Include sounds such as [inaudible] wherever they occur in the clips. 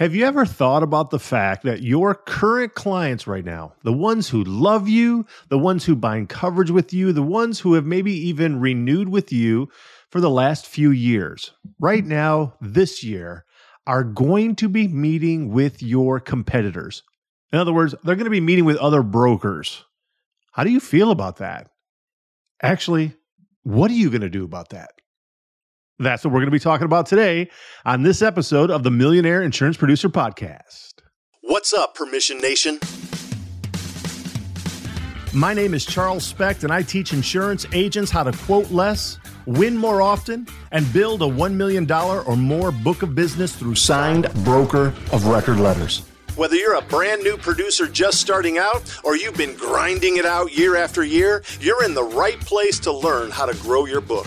Have you ever thought about the fact that your current clients right now, the ones who love you, the ones who bind coverage with you, the ones who have maybe even renewed with you for the last few years, right now, this year, are going to be meeting with your competitors? In other words, they're going to be meeting with other brokers. How do you feel about that? Actually, what are you going to do about that? That's what we're going to be talking about today on this episode of the Millionaire Insurance Producer Podcast. What's up, Permission Nation? My name is Charles Specht, and I teach insurance agents how to quote less, win more often, and build a $1 million or more book of business through signed broker of record letters. Whether you're a brand new producer just starting out or you've been grinding it out year after year, you're in the right place to learn how to grow your book.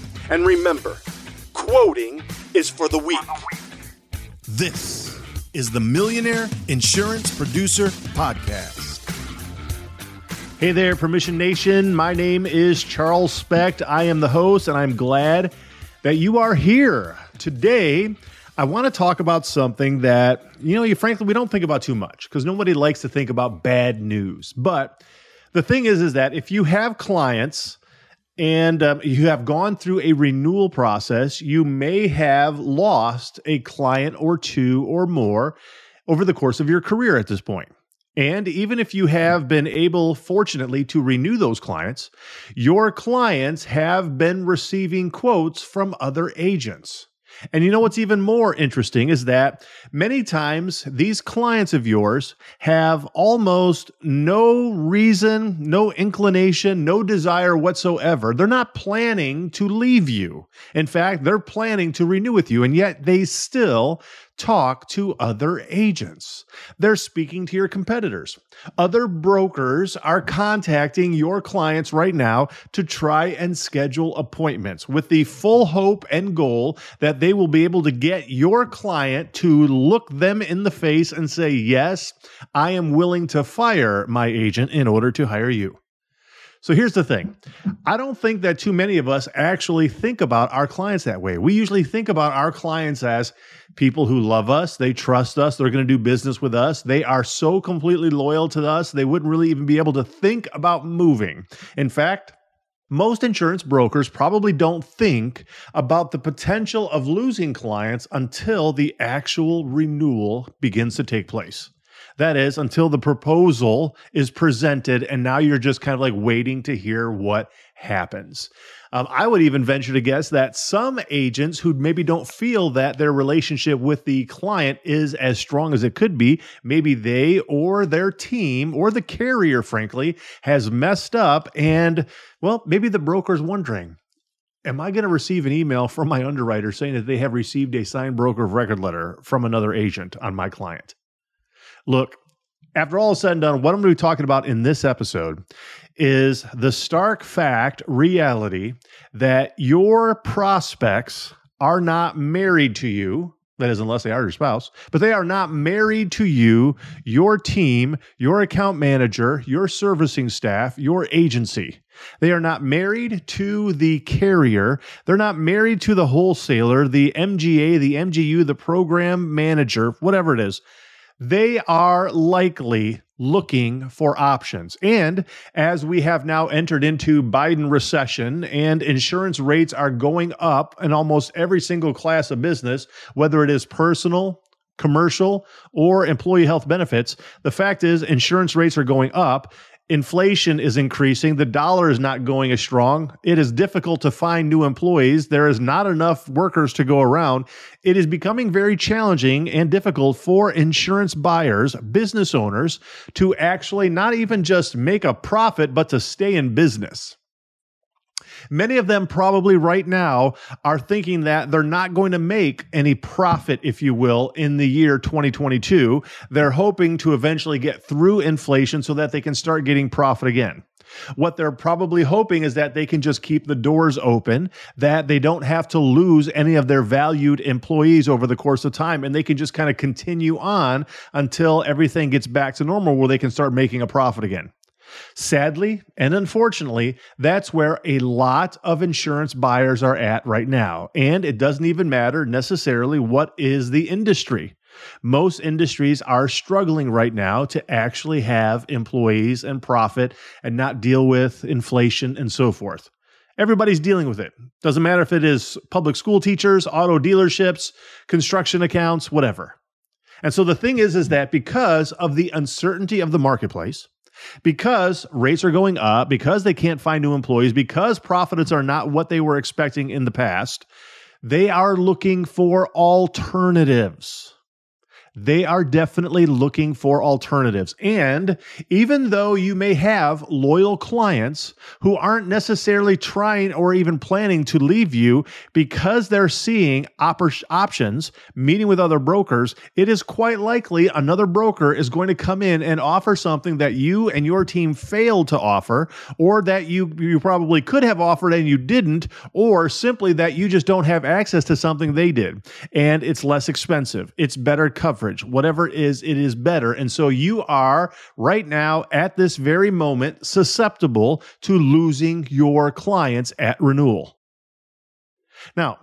and remember, quoting is for the weak. This is the Millionaire Insurance Producer Podcast. Hey there, Permission Nation. My name is Charles Specht. I am the host, and I'm glad that you are here. Today, I want to talk about something that, you know, you frankly, we don't think about too much because nobody likes to think about bad news. But the thing is, is that if you have clients and um, you have gone through a renewal process, you may have lost a client or two or more over the course of your career at this point. And even if you have been able, fortunately, to renew those clients, your clients have been receiving quotes from other agents. And you know what's even more interesting is that many times these clients of yours have almost no reason, no inclination, no desire whatsoever. They're not planning to leave you. In fact, they're planning to renew with you, and yet they still talk to other agents. They're speaking to your competitors. Other brokers are contacting your clients right now to try and schedule appointments with the full hope and goal that they will be able to get your client to look them in the face and say, Yes, I am willing to fire my agent in order to hire you. So here's the thing I don't think that too many of us actually think about our clients that way. We usually think about our clients as people who love us, they trust us, they're going to do business with us, they are so completely loyal to us, they wouldn't really even be able to think about moving. In fact, most insurance brokers probably don't think about the potential of losing clients until the actual renewal begins to take place. That is until the proposal is presented, and now you're just kind of like waiting to hear what happens. Um, I would even venture to guess that some agents who maybe don't feel that their relationship with the client is as strong as it could be, maybe they or their team or the carrier, frankly, has messed up. And well, maybe the broker's wondering, am I going to receive an email from my underwriter saying that they have received a signed broker of record letter from another agent on my client? Look, after all is said and done, what I'm going to be talking about in this episode is the stark fact, reality that your prospects are not married to you. That is, unless they are your spouse, but they are not married to you, your team, your account manager, your servicing staff, your agency. They are not married to the carrier. They're not married to the wholesaler, the MGA, the MGU, the program manager, whatever it is they are likely looking for options. And as we have now entered into Biden recession and insurance rates are going up in almost every single class of business, whether it is personal, commercial, or employee health benefits, the fact is insurance rates are going up inflation is increasing. The dollar is not going as strong. It is difficult to find new employees. There is not enough workers to go around. It is becoming very challenging and difficult for insurance buyers, business owners to actually not even just make a profit, but to stay in business. Many of them probably right now are thinking that they're not going to make any profit, if you will, in the year 2022. They're hoping to eventually get through inflation so that they can start getting profit again. What they're probably hoping is that they can just keep the doors open, that they don't have to lose any of their valued employees over the course of time, and they can just kind of continue on until everything gets back to normal where they can start making a profit again. Sadly and unfortunately, that's where a lot of insurance buyers are at right now. And it doesn't even matter necessarily what is the industry. Most industries are struggling right now to actually have employees and profit and not deal with inflation and so forth. Everybody's dealing with it. Doesn't matter if it is public school teachers, auto dealerships, construction accounts, whatever. And so the thing is is that because of the uncertainty of the marketplace, because rates are going up, because they can't find new employees, because profits are not what they were expecting in the past, they are looking for alternatives they are definitely looking for alternatives. And even though you may have loyal clients who aren't necessarily trying or even planning to leave you because they're seeing op- options, meeting with other brokers, it is quite likely another broker is going to come in and offer something that you and your team failed to offer, or that you, you probably could have offered and you didn't, or simply that you just don't have access to something they did. And it's less expensive, it's better covered coverage, whatever it is, it is better. And so you are right now at this very moment susceptible to losing your clients at renewal. Now,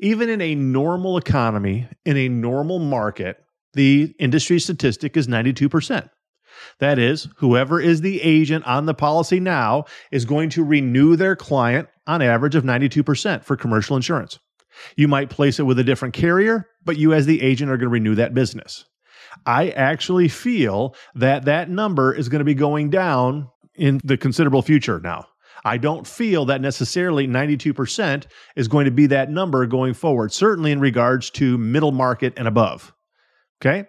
even in a normal economy, in a normal market, the industry statistic is 92%. That is, whoever is the agent on the policy now is going to renew their client on average of 92% for commercial insurance. You might place it with a different carrier, but you, as the agent, are going to renew that business. I actually feel that that number is going to be going down in the considerable future now. I don't feel that necessarily 92% is going to be that number going forward, certainly in regards to middle market and above. Okay.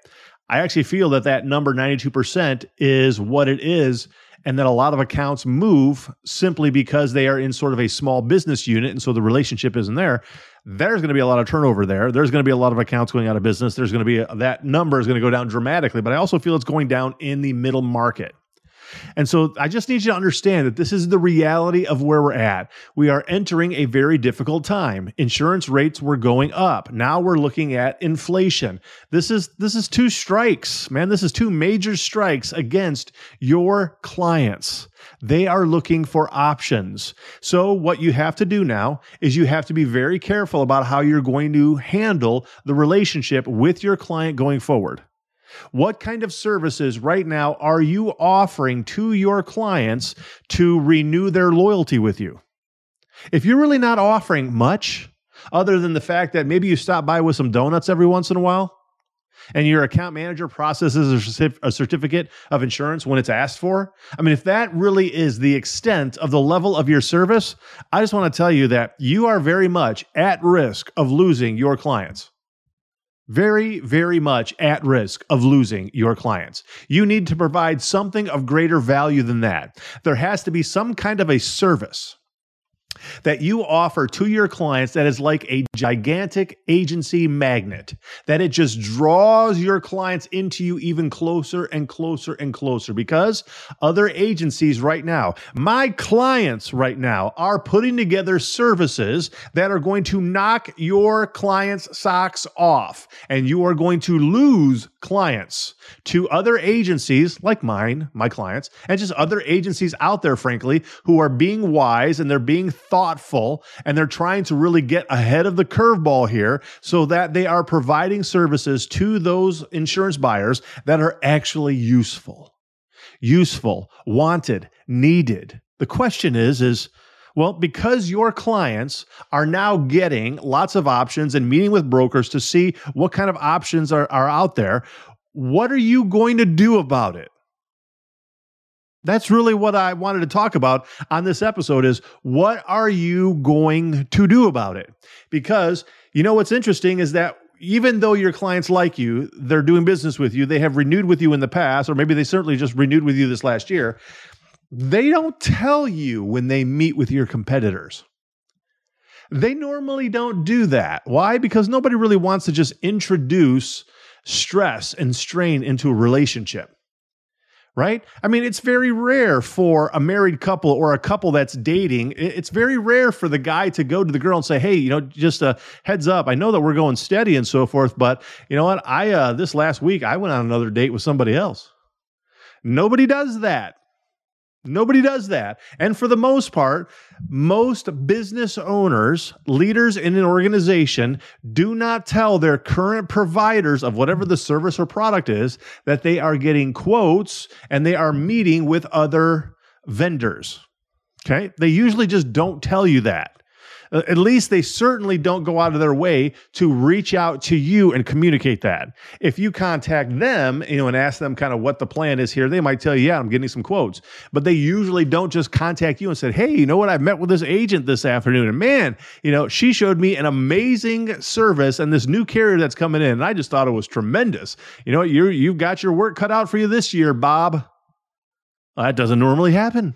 I actually feel that that number 92% is what it is and then a lot of accounts move simply because they are in sort of a small business unit and so the relationship isn't there there's going to be a lot of turnover there. There's going to be a lot of accounts going out of business. There's going to be a, that number is going to go down dramatically but i also feel it's going down in the middle market and so I just need you to understand that this is the reality of where we're at. We are entering a very difficult time. Insurance rates were going up. Now we're looking at inflation. This is this is two strikes, man. This is two major strikes against your clients. They are looking for options. So, what you have to do now is you have to be very careful about how you're going to handle the relationship with your client going forward. What kind of services right now are you offering to your clients to renew their loyalty with you? If you're really not offering much, other than the fact that maybe you stop by with some donuts every once in a while, and your account manager processes a, certificate of insurance when it's asked for. I mean, if that really is the extent of the level of your service, I just want to tell you that you are very much at risk of losing your clients very, very much at risk of losing your clients. You need to provide something of greater value than that. There has to be some kind of a service that you offer to your clients that is like a gigantic agency magnet, that it just draws your clients into you even closer and closer and closer because other agencies right now, my clients right now, are putting together services that are going to knock your clients' socks off, and you are going to lose clients to other agencies like mine, my clients, and just other agencies out there, frankly, who are being wise and they're being thoughtful and they're trying to really get ahead of the curveball here so that they are providing services to those insurance buyers that are actually useful, useful, wanted, needed. The question is, is, well, because your clients are now getting lots of options and meeting with brokers to see what kind of options are, are out there, what are you going to do about it? That's really what I wanted to talk about on this episode is what are you going to do about it? Because you know what's interesting is that even though your clients like you, they're doing business with you, they have renewed with you in the past or maybe they certainly just renewed with you this last year, they don't tell you when they meet with your competitors. They normally don't do that. Why? Because nobody really wants to just introduce stress and strain into a relationship right? I mean, it's very rare for a married couple or a couple that's dating. It's very rare for the guy to go to the girl and say, "Hey, you know, just a heads up. I know that we're going steady and so forth, but you know what? I uh, this last week I went on another date with somebody else." Nobody does that. Nobody does that. And for the most part, most business owners, leaders in an organization do not tell their current providers of whatever the service or product is that they are getting quotes and they are meeting with other vendors. Okay. They usually just don't tell you that. Uh, at least they certainly don't go out of their way to reach out to you and communicate that. If you contact them, you know, and ask them kind of what the plan is here, they might tell you, "Yeah, I'm getting some quotes." But they usually don't just contact you and say, "Hey, you know what? I met with this agent this afternoon, and man, you know, she showed me an amazing service and this new carrier that's coming in, and I just thought it was tremendous. You know, you you've got your work cut out for you this year, Bob." That doesn't normally happen.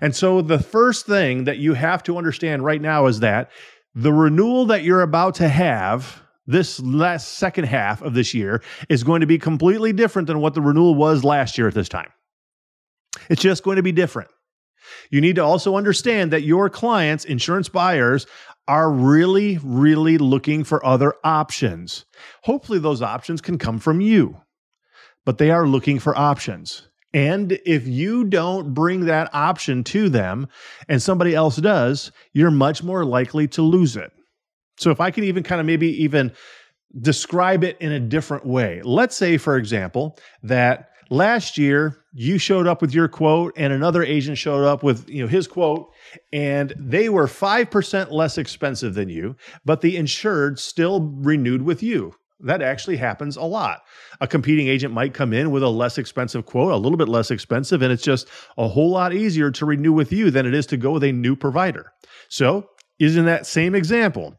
And so the first thing that you have to understand right now is that the renewal that you're about to have this last second half of this year is going to be completely different than what the renewal was last year at this time. It's just going to be different. You need to also understand that your clients, insurance buyers, are really, really looking for other options. Hopefully, those options can come from you, but they are looking for options. And if you don't bring that option to them and somebody else does, you're much more likely to lose it. So if I can even kind of maybe even describe it in a different way. Let's say, for example, that last year you showed up with your quote and another agent showed up with you know his quote and they were 5% less expensive than you but the insured still renewed with you that actually happens a lot. A competing agent might come in with a less expensive quote, a little bit less expensive, and it's just a whole lot easier to renew with you than it is to go with a new provider. So, isn't that same example?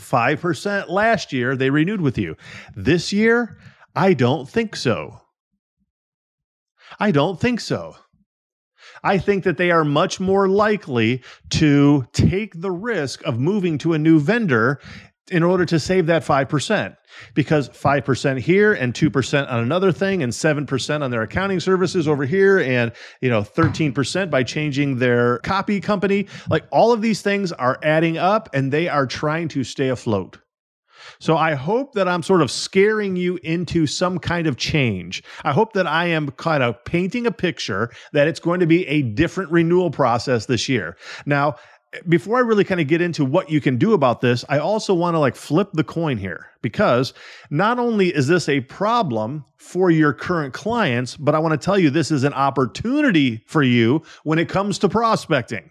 5% last year, they renewed with you. This year, I don't think so. I don't think so. I think that they are much more likely to take the risk of moving to a new vendor in order to save that 5% because 5% here and 2% on another thing and 7% on their accounting services over here and you know 13% by changing their copy company like all of these things are adding up and they are trying to stay afloat so I hope that I'm sort of scaring you into some kind of change. I hope that I am kind of painting a picture that it's going to be a different renewal process this year. Now, before I really kind of get into what you can do about this, I also want to like flip the coin here because not only is this a problem for your current clients, but I want to tell you this is an opportunity for you when it comes to prospecting.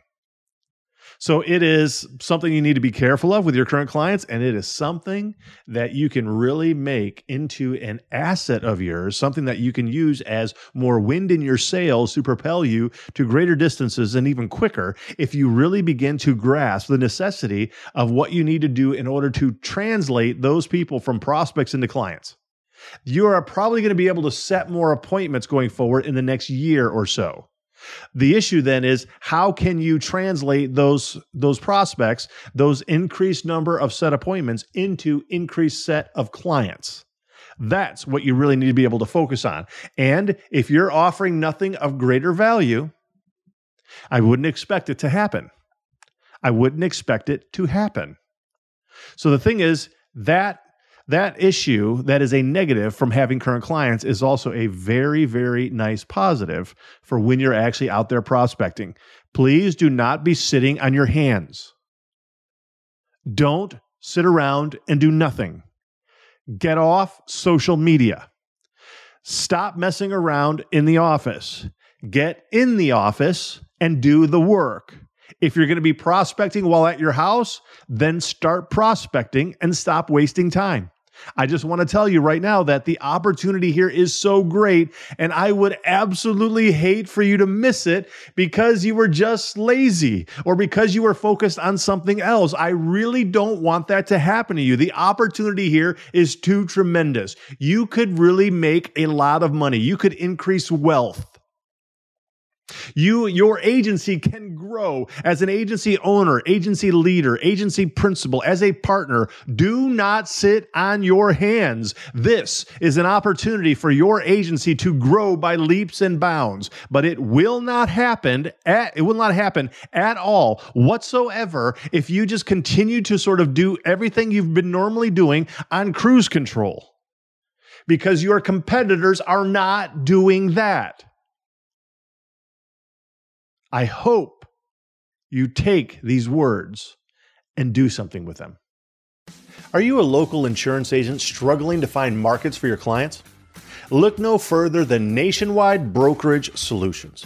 So it is something you need to be careful of with your current clients, and it is something that you can really make into an asset of yours, something that you can use as more wind in your sails to propel you to greater distances and even quicker if you really begin to grasp the necessity of what you need to do in order to translate those people from prospects into clients. You are probably going to be able to set more appointments going forward in the next year or so. The issue then is how can you translate those those prospects, those increased number of set appointments into increased set of clients? That's what you really need to be able to focus on. And if you're offering nothing of greater value, I wouldn't expect it to happen. I wouldn't expect it to happen. So the thing is that that issue that is a negative from having current clients is also a very, very nice positive for when you're actually out there prospecting. Please do not be sitting on your hands. Don't sit around and do nothing. Get off social media. Stop messing around in the office. Get in the office and do the work. If you're going to be prospecting while at your house, then start prospecting and stop wasting time. I just want to tell you right now that the opportunity here is so great, and I would absolutely hate for you to miss it because you were just lazy or because you were focused on something else. I really don't want that to happen to you. The opportunity here is too tremendous. You could really make a lot of money, you could increase wealth You, your agency can grow as an agency owner, agency leader, agency principal, as a partner. Do not sit on your hands. This is an opportunity for your agency to grow by leaps and bounds, but it will not happen at, it will not happen at all whatsoever if you just continue to sort of do everything you've been normally doing on cruise control because your competitors are not doing that. I hope you take these words and do something with them. Are you a local insurance agent struggling to find markets for your clients? Look no further than Nationwide Brokerage Solutions.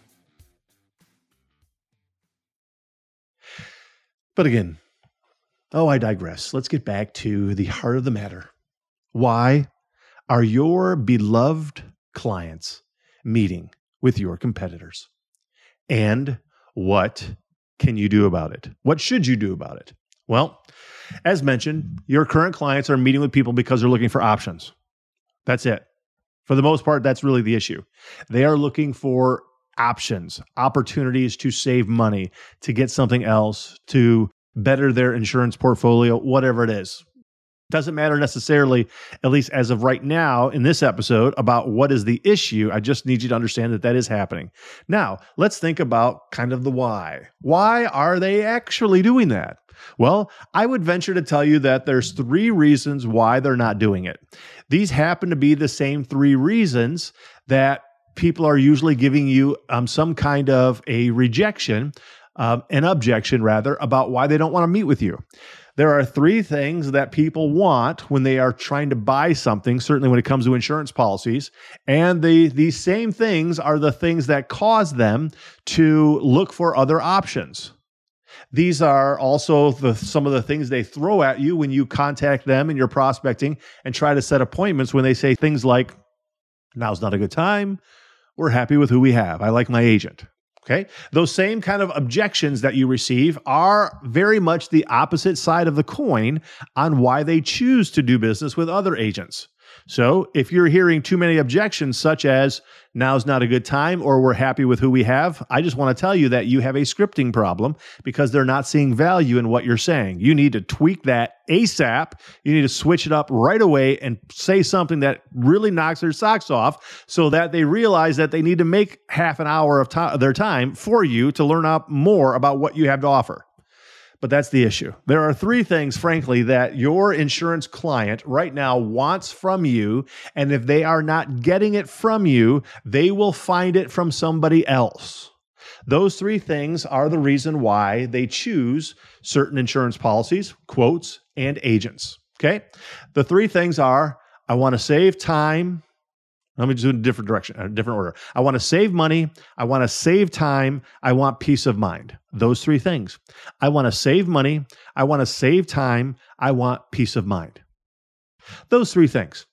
But again, oh, I digress. Let's get back to the heart of the matter. Why are your beloved clients meeting with your competitors? And what can you do about it? What should you do about it? Well, as mentioned, your current clients are meeting with people because they're looking for options. That's it. For the most part, that's really the issue. They are looking for options, opportunities to save money, to get something else, to better their insurance portfolio, whatever it is. Doesn't matter necessarily, at least as of right now in this episode, about what is the issue. I just need you to understand that that is happening. Now, let's think about kind of the why. Why are they actually doing that? Well, I would venture to tell you that there's three reasons why they're not doing it. These happen to be the same three reasons that people are usually giving you um, some kind of a rejection, um, an objection rather, about why they don't want to meet with you. There are three things that people want when they are trying to buy something, certainly when it comes to insurance policies. And the, these same things are the things that cause them to look for other options. These are also the, some of the things they throw at you when you contact them and you're prospecting and try to set appointments when they say things like, now's not a good time we're happy with who we have. I like my agent. Okay. Those same kind of objections that you receive are very much the opposite side of the coin on why they choose to do business with other agents. So if you're hearing too many objections, such as now's not a good time or we're happy with who we have, I just want to tell you that you have a scripting problem because they're not seeing value in what you're saying. You need to tweak that ASAP. You need to switch it up right away and say something that really knocks their socks off so that they realize that they need to make half an hour of t- their time for you to learn up more about what you have to offer. But that's the issue. There are three things, frankly, that your insurance client right now wants from you. And if they are not getting it from you, they will find it from somebody else. Those three things are the reason why they choose certain insurance policies, quotes, and agents. Okay. The three things are I want to save time, let me just do it in a different direction, a different order. I want to save money. I want to save time. I want peace of mind. Those three things. I want to save money. I want to save time. I want peace of mind. Those three things.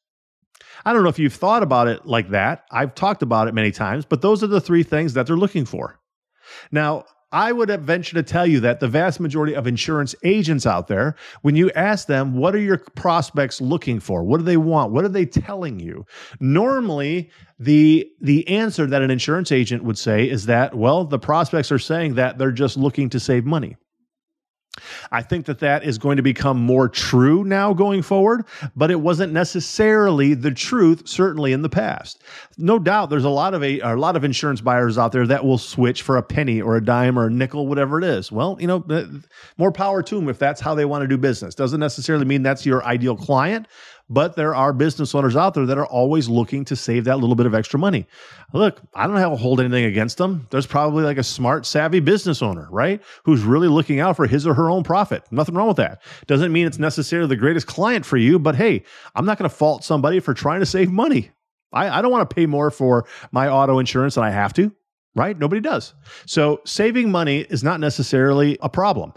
I don't know if you've thought about it like that. I've talked about it many times, but those are the three things that they're looking for. Now, I would venture to tell you that the vast majority of insurance agents out there, when you ask them, what are your prospects looking for? What do they want? What are they telling you? Normally, the the answer that an insurance agent would say is that, well, the prospects are saying that they're just looking to save money. I think that that is going to become more true now going forward, but it wasn't necessarily the truth certainly in the past. No doubt there's a lot of a, a lot of insurance buyers out there that will switch for a penny or a dime or a nickel whatever it is. Well, you know, more power to them if that's how they want to do business. Doesn't necessarily mean that's your ideal client, but there are business owners out there that are always looking to save that little bit of extra money. Look, I don't have to hold anything against them. There's probably like a smart, savvy business owner, right? Who's really looking out for his or her own profit. Nothing wrong with that. Doesn't mean it's necessarily the greatest client for you, but hey, I'm not going to fault somebody for trying to save money. I, I don't want to pay more for my auto insurance than I have to right? Nobody does. So saving money is not necessarily a problem.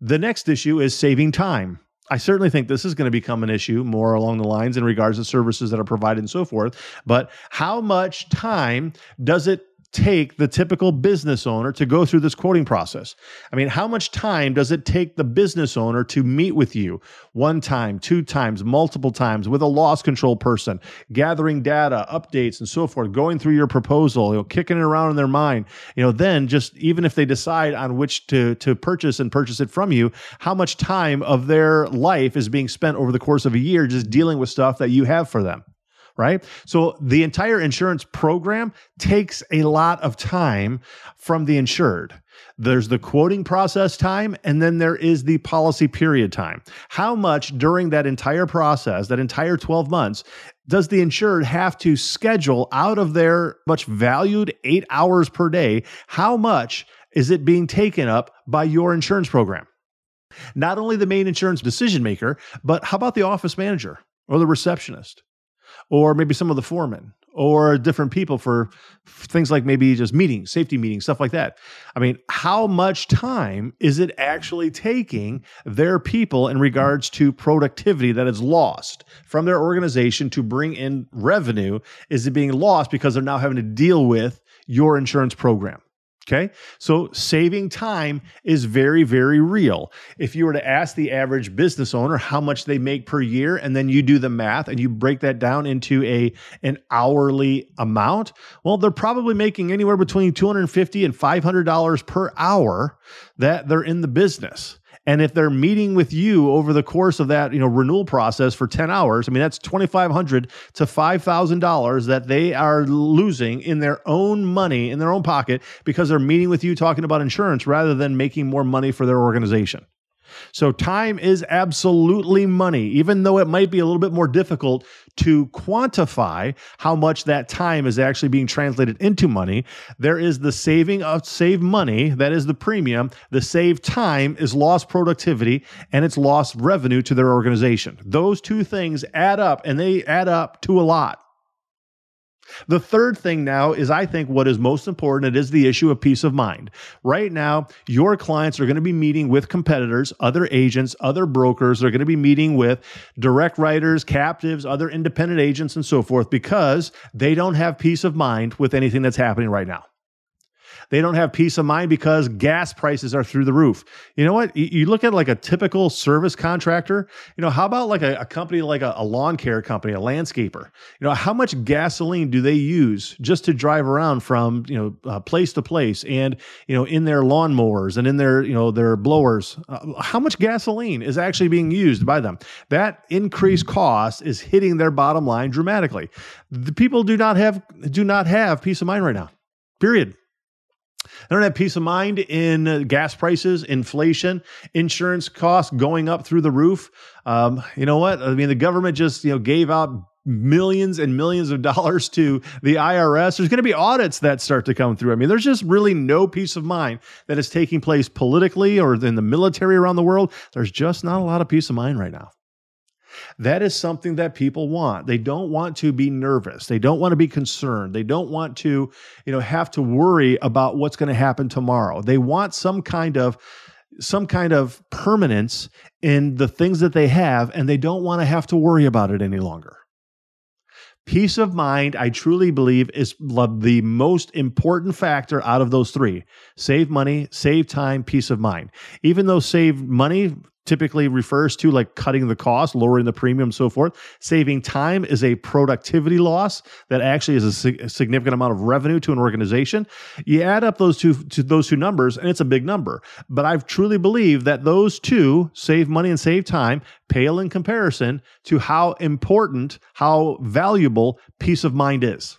The next issue is saving time. I certainly think this is going to become an issue more along the lines in regards to services that are provided and so forth. But how much time does it take the typical business owner to go through this quoting process? I mean, how much time does it take the business owner to meet with you one time, two times, multiple times with a loss control person, gathering data, updates, and so forth, going through your proposal, you know, kicking it around in their mind? You know, then just even if they decide on which to to purchase and purchase it from you, how much time of their life is being spent over the course of a year just dealing with stuff that you have for them? Right? So the entire insurance program takes a lot of time from the insured. There's the quoting process time, and then there is the policy period time. How much during that entire process, that entire 12 months, does the insured have to schedule out of their much valued eight hours per day? How much is it being taken up by your insurance program? Not only the main insurance decision maker, but how about the office manager or the receptionist? Or maybe some of the foremen or different people for things like maybe just meetings, safety meetings, stuff like that. I mean, how much time is it actually taking their people in regards to productivity that is lost from their organization to bring in revenue? Is it being lost because they're now having to deal with your insurance program? Okay. So saving time is very, very real. If you were to ask the average business owner how much they make per year, and then you do the math and you break that down into a an hourly amount, well, they're probably making anywhere between 250 and $500 per hour that they're in the business. And if they're meeting with you over the course of that, you know, renewal process for 10 hours, I mean, that's 2500 to $5,000 that they are losing in their own money, in their own pocket, because they're meeting with you talking about insurance rather than making more money for their organization. So time is absolutely money, even though it might be a little bit more difficult to quantify how much that time is actually being translated into money. There is the saving of save money, that is the premium. The save time is lost productivity and it's lost revenue to their organization. Those two things add up and they add up to a lot. The third thing now is, I think, what is most important. It is the issue of peace of mind. Right now, your clients are going to be meeting with competitors, other agents, other brokers. They're going to be meeting with direct writers, captives, other independent agents, and so forth because they don't have peace of mind with anything that's happening right now. They don't have peace of mind because gas prices are through the roof. You know what? You look at like a typical service contractor. You know, how about like a, a company like a, a, lawn care company, a landscaper? You know, how much gasoline do they use just to drive around from you know uh, place to place, and you know in their lawnmowers and in their you know their blowers? Uh, how much gasoline is actually being used by them? That increased cost is hitting their bottom line dramatically. The people do not have do not have peace of mind right now. Period. They don't have peace of mind in uh, gas prices, inflation, insurance costs going up through the roof. Um, you know what? I mean, the government just you know gave out millions and millions of [laughs] dollars to the IRS. There's going to be audits that start to come through. I mean, there's just really no peace of mind that is taking place politically or in the military around the world. There's just not a lot of peace of mind right now. That is something that people want. They don't want to be nervous. They don't want to be concerned. They don't want to, you know, have to worry about what's going to happen tomorrow. They want some kind of some kind of permanence in the things that they have and they don't want to have to worry about it any longer. Peace of mind, I truly believe, is the most important factor out of those three save money, save time, peace of mind. Even though save money typically refers to like cutting the cost, lowering the premium, so forth. Saving time is a productivity loss that actually is a, sig- a, significant amount of revenue to an organization. You add up those two to those two numbers, and it's a big number. But I've truly believe that those two save money and save time pale in comparison to how important, how valuable peace of mind is.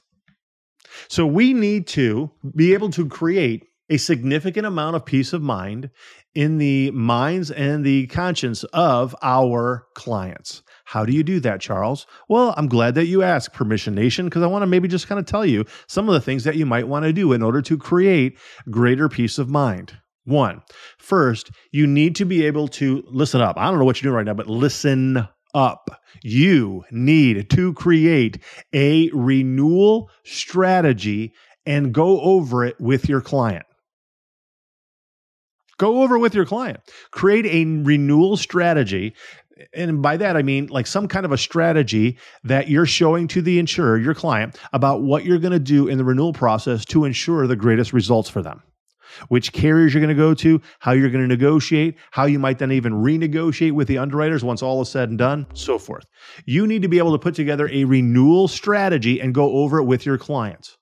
So we need to be able to create a significant amount of peace of mind in the minds and the conscience of our clients. How do you do that, Charles? Well, I'm glad that you asked, Permission Nation, because I want to maybe just kind of tell you some of the things that you might want to do in order to create greater peace of mind. One, first, you need to be able to listen up. I don't know what you're doing right now, but listen up. You need to create a renewal strategy and go over it with your client. Go over with your client. Create a renewal strategy. And by that, I mean like some kind of a strategy that you're showing to the insurer, your client, about what you're going to do in the renewal process to ensure the greatest results for them which carriers you're going to go to, how you're going to negotiate, how you might then even renegotiate with the underwriters once all is said and done, so forth. You need to be able to put together a renewal strategy and go over it with your clients.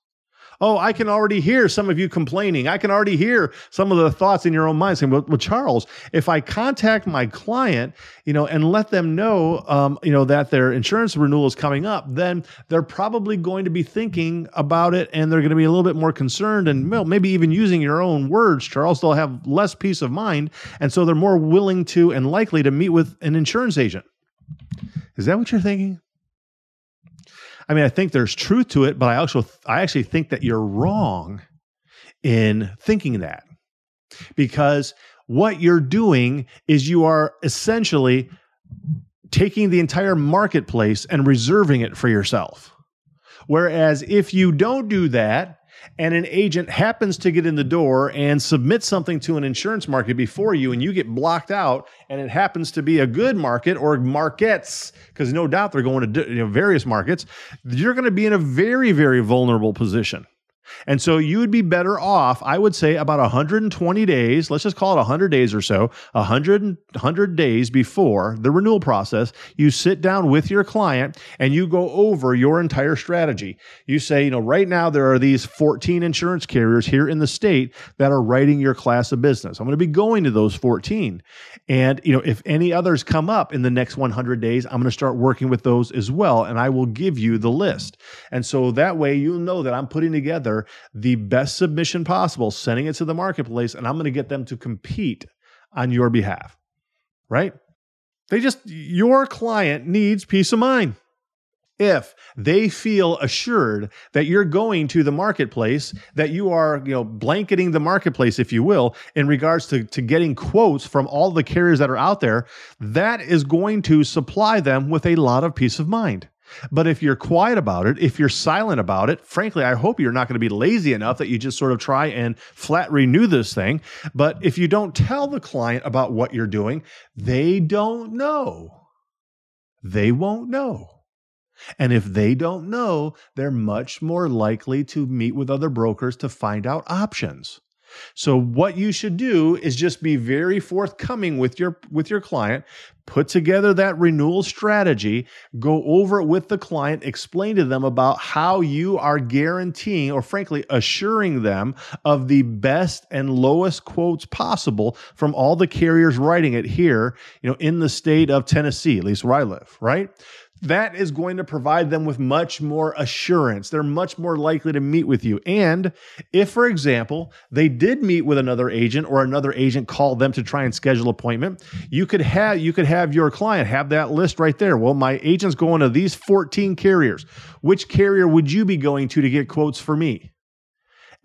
Oh, I can already hear some of you complaining. I can already hear some of the thoughts in your own mind saying, well, well Charles, if I contact my client, you know, and let them know, um, you know, that their insurance renewal is coming up, then they're probably going to be thinking about it and they're going to be a little bit more concerned and well, maybe even using your own words, Charles, they'll have less peace of mind. And so they're more willing to and likely to meet with an insurance agent. Is that what you're thinking? I mean, I think there's truth to it, but I also I actually think that you're wrong in thinking that. Because what you're doing is you are essentially taking the entire marketplace and reserving it for yourself. Whereas if you don't do that, and an agent happens to get in the door and submit something to an insurance market before you and you get blocked out and it happens to be a good market or markets because no doubt they're going to you know, various markets you're going to be in a very very vulnerable position and so you would be better off, I would say, about 120 days, let's just call it 100 days or so, 100, 100 days before the renewal process. You sit down with your client and you go over your entire strategy. You say, you know, right now there are these 14 insurance carriers here in the state that are writing your class of business. I'm going to be going to those 14. And, you know, if any others come up in the next 100 days, I'm going to start working with those as well. And I will give you the list. And so that way you'll know that I'm putting together together the best submission possible, sending it to the marketplace, and I'm going to get them to compete on your behalf. Right? They just, your client needs peace of mind. If they feel assured that you're going to the marketplace, that you are, you know, blanketing the marketplace, if you will, in regards to, to getting quotes from all the carriers that are out there, that is going to supply them with a lot of peace of mind. But if you're quiet about it, if you're silent about it, frankly, I hope you're not going to be lazy enough that you just sort of try and flat renew this thing. But if you don't tell the client about what you're doing, they don't know. They won't know. And if they don't know, they're much more likely to meet with other brokers to find out options. So what you should do is just be very forthcoming with your with your client, put together that renewal strategy, go over it with the client, explain to them about how you are guaranteeing or frankly assuring them of the best and lowest quotes possible from all the carriers writing it here, you know, in the state of Tennessee, at least where I live, right? That is going to provide them with much more assurance. They're much more likely to meet with you. And if, for example, they did meet with another agent or another agent called them to try and schedule appointment, you could have you could have your client have that list right there. Well, my agent's going to these 14 carriers. Which carrier would you be going to to get quotes for me?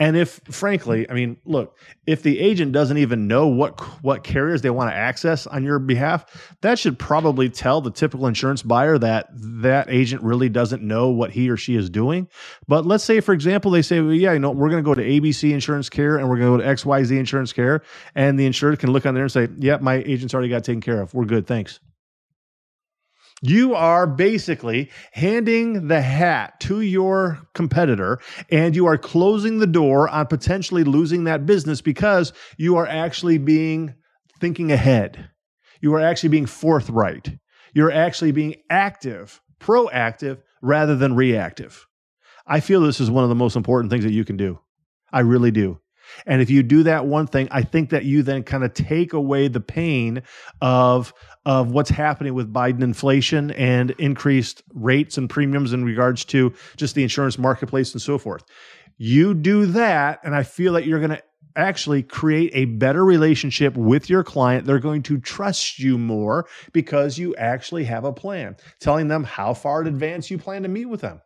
And if, frankly, I mean, look, if the agent doesn't even know what what carriers they want to access on your behalf, that should probably tell the typical insurance buyer that that agent really doesn't know what he or she is doing. But let's say, for example, they say, well, yeah, you know, we're going to go to ABC Insurance Care and we're going to go to XYZ Insurance Care, and the insurer can look on there and say, yeah, my agent's already got taken care of. We're good, thanks. You are basically handing the hat to your competitor and you are closing the door on potentially losing that business because you are actually being thinking ahead. You are actually being forthright. You're actually being active, proactive rather than reactive. I feel this is one of the most important things that you can do. I really do. And if you do that one thing, I think that you then kind of take away the pain of of what's happening with Biden inflation and increased rates and premiums in regards to just the insurance marketplace and so forth. You do that, and I feel that you're going to actually create a better relationship with your client. They're going to trust you more because you actually have a plan, telling them how far in advance you plan to meet with them.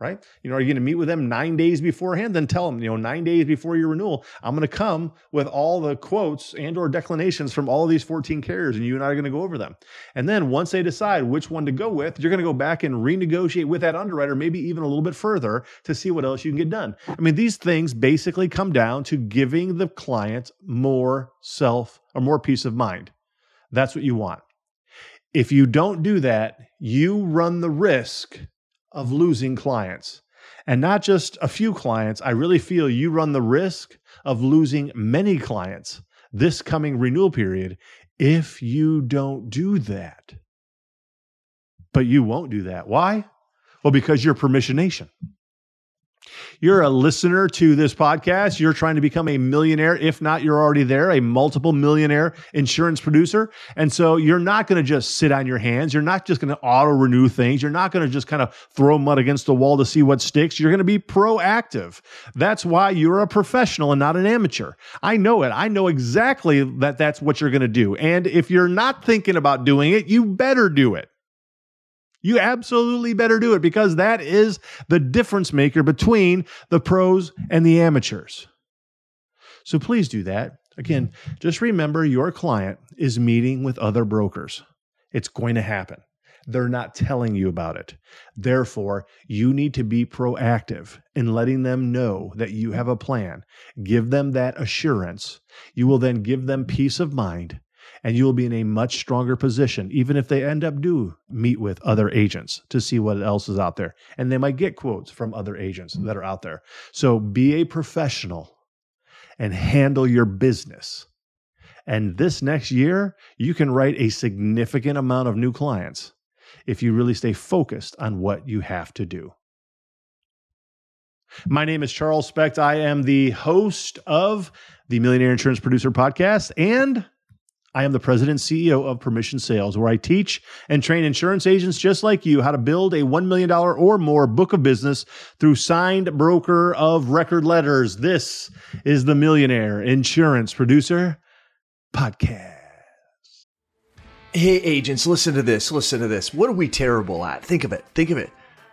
Right? You know, are you going to meet with them nine days beforehand? Then tell them, you know, nine days before your renewal, I'm going to come with all the quotes and or declinations from all of these 14 carriers, and you and I are going to go over them. And then once they decide which one to go with, you're going to go back and renegotiate with that underwriter, maybe even a little bit further to see what else you can get done. I mean, these things basically come down to giving the client more self or more peace of mind. That's what you want. If you don't do that, you run the risk of losing clients. And not just a few clients, I really feel you run the risk of losing many clients this coming renewal period if you don't do that. But you won't do that. Why? Well, because you're permission nation. You're a listener to this podcast. You're trying to become a millionaire. If not, you're already there, a multiple millionaire insurance producer. And so you're not going to just sit on your hands. You're not just going to auto renew things. You're not going to just kind of throw mud against the wall to see what sticks. You're going to be proactive. That's why you're a professional and not an amateur. I know it. I know exactly that that's what you're going to do. And if you're not thinking about doing it, you better do it. You absolutely better do it because that is the difference maker between the pros and the amateurs. So please do that. Again, just remember your client is meeting with other brokers. It's going to happen. They're not telling you about it. Therefore, you need to be proactive in letting them know that you have a plan. Give them that assurance. You will then give them peace of mind and you will be in a much stronger position, even if they end up do meet with other agents to see what else is out there. And they might get quotes from other agents that are out there. So be a professional and handle your business. And this next year, you can write a significant amount of new clients if you really stay focused on what you have to do. My name is Charles Specht. I am the host of the Millionaire Insurance Producer Podcast and I am the president CEO of Permission Sales, where I teach and train insurance agents just like you how to build a $1 million or more book of business through signed broker of record letters. This is the Millionaire Insurance Producer Podcast. Hey, agents, listen to this. Listen to this. What are we terrible at? Think of it. Think of it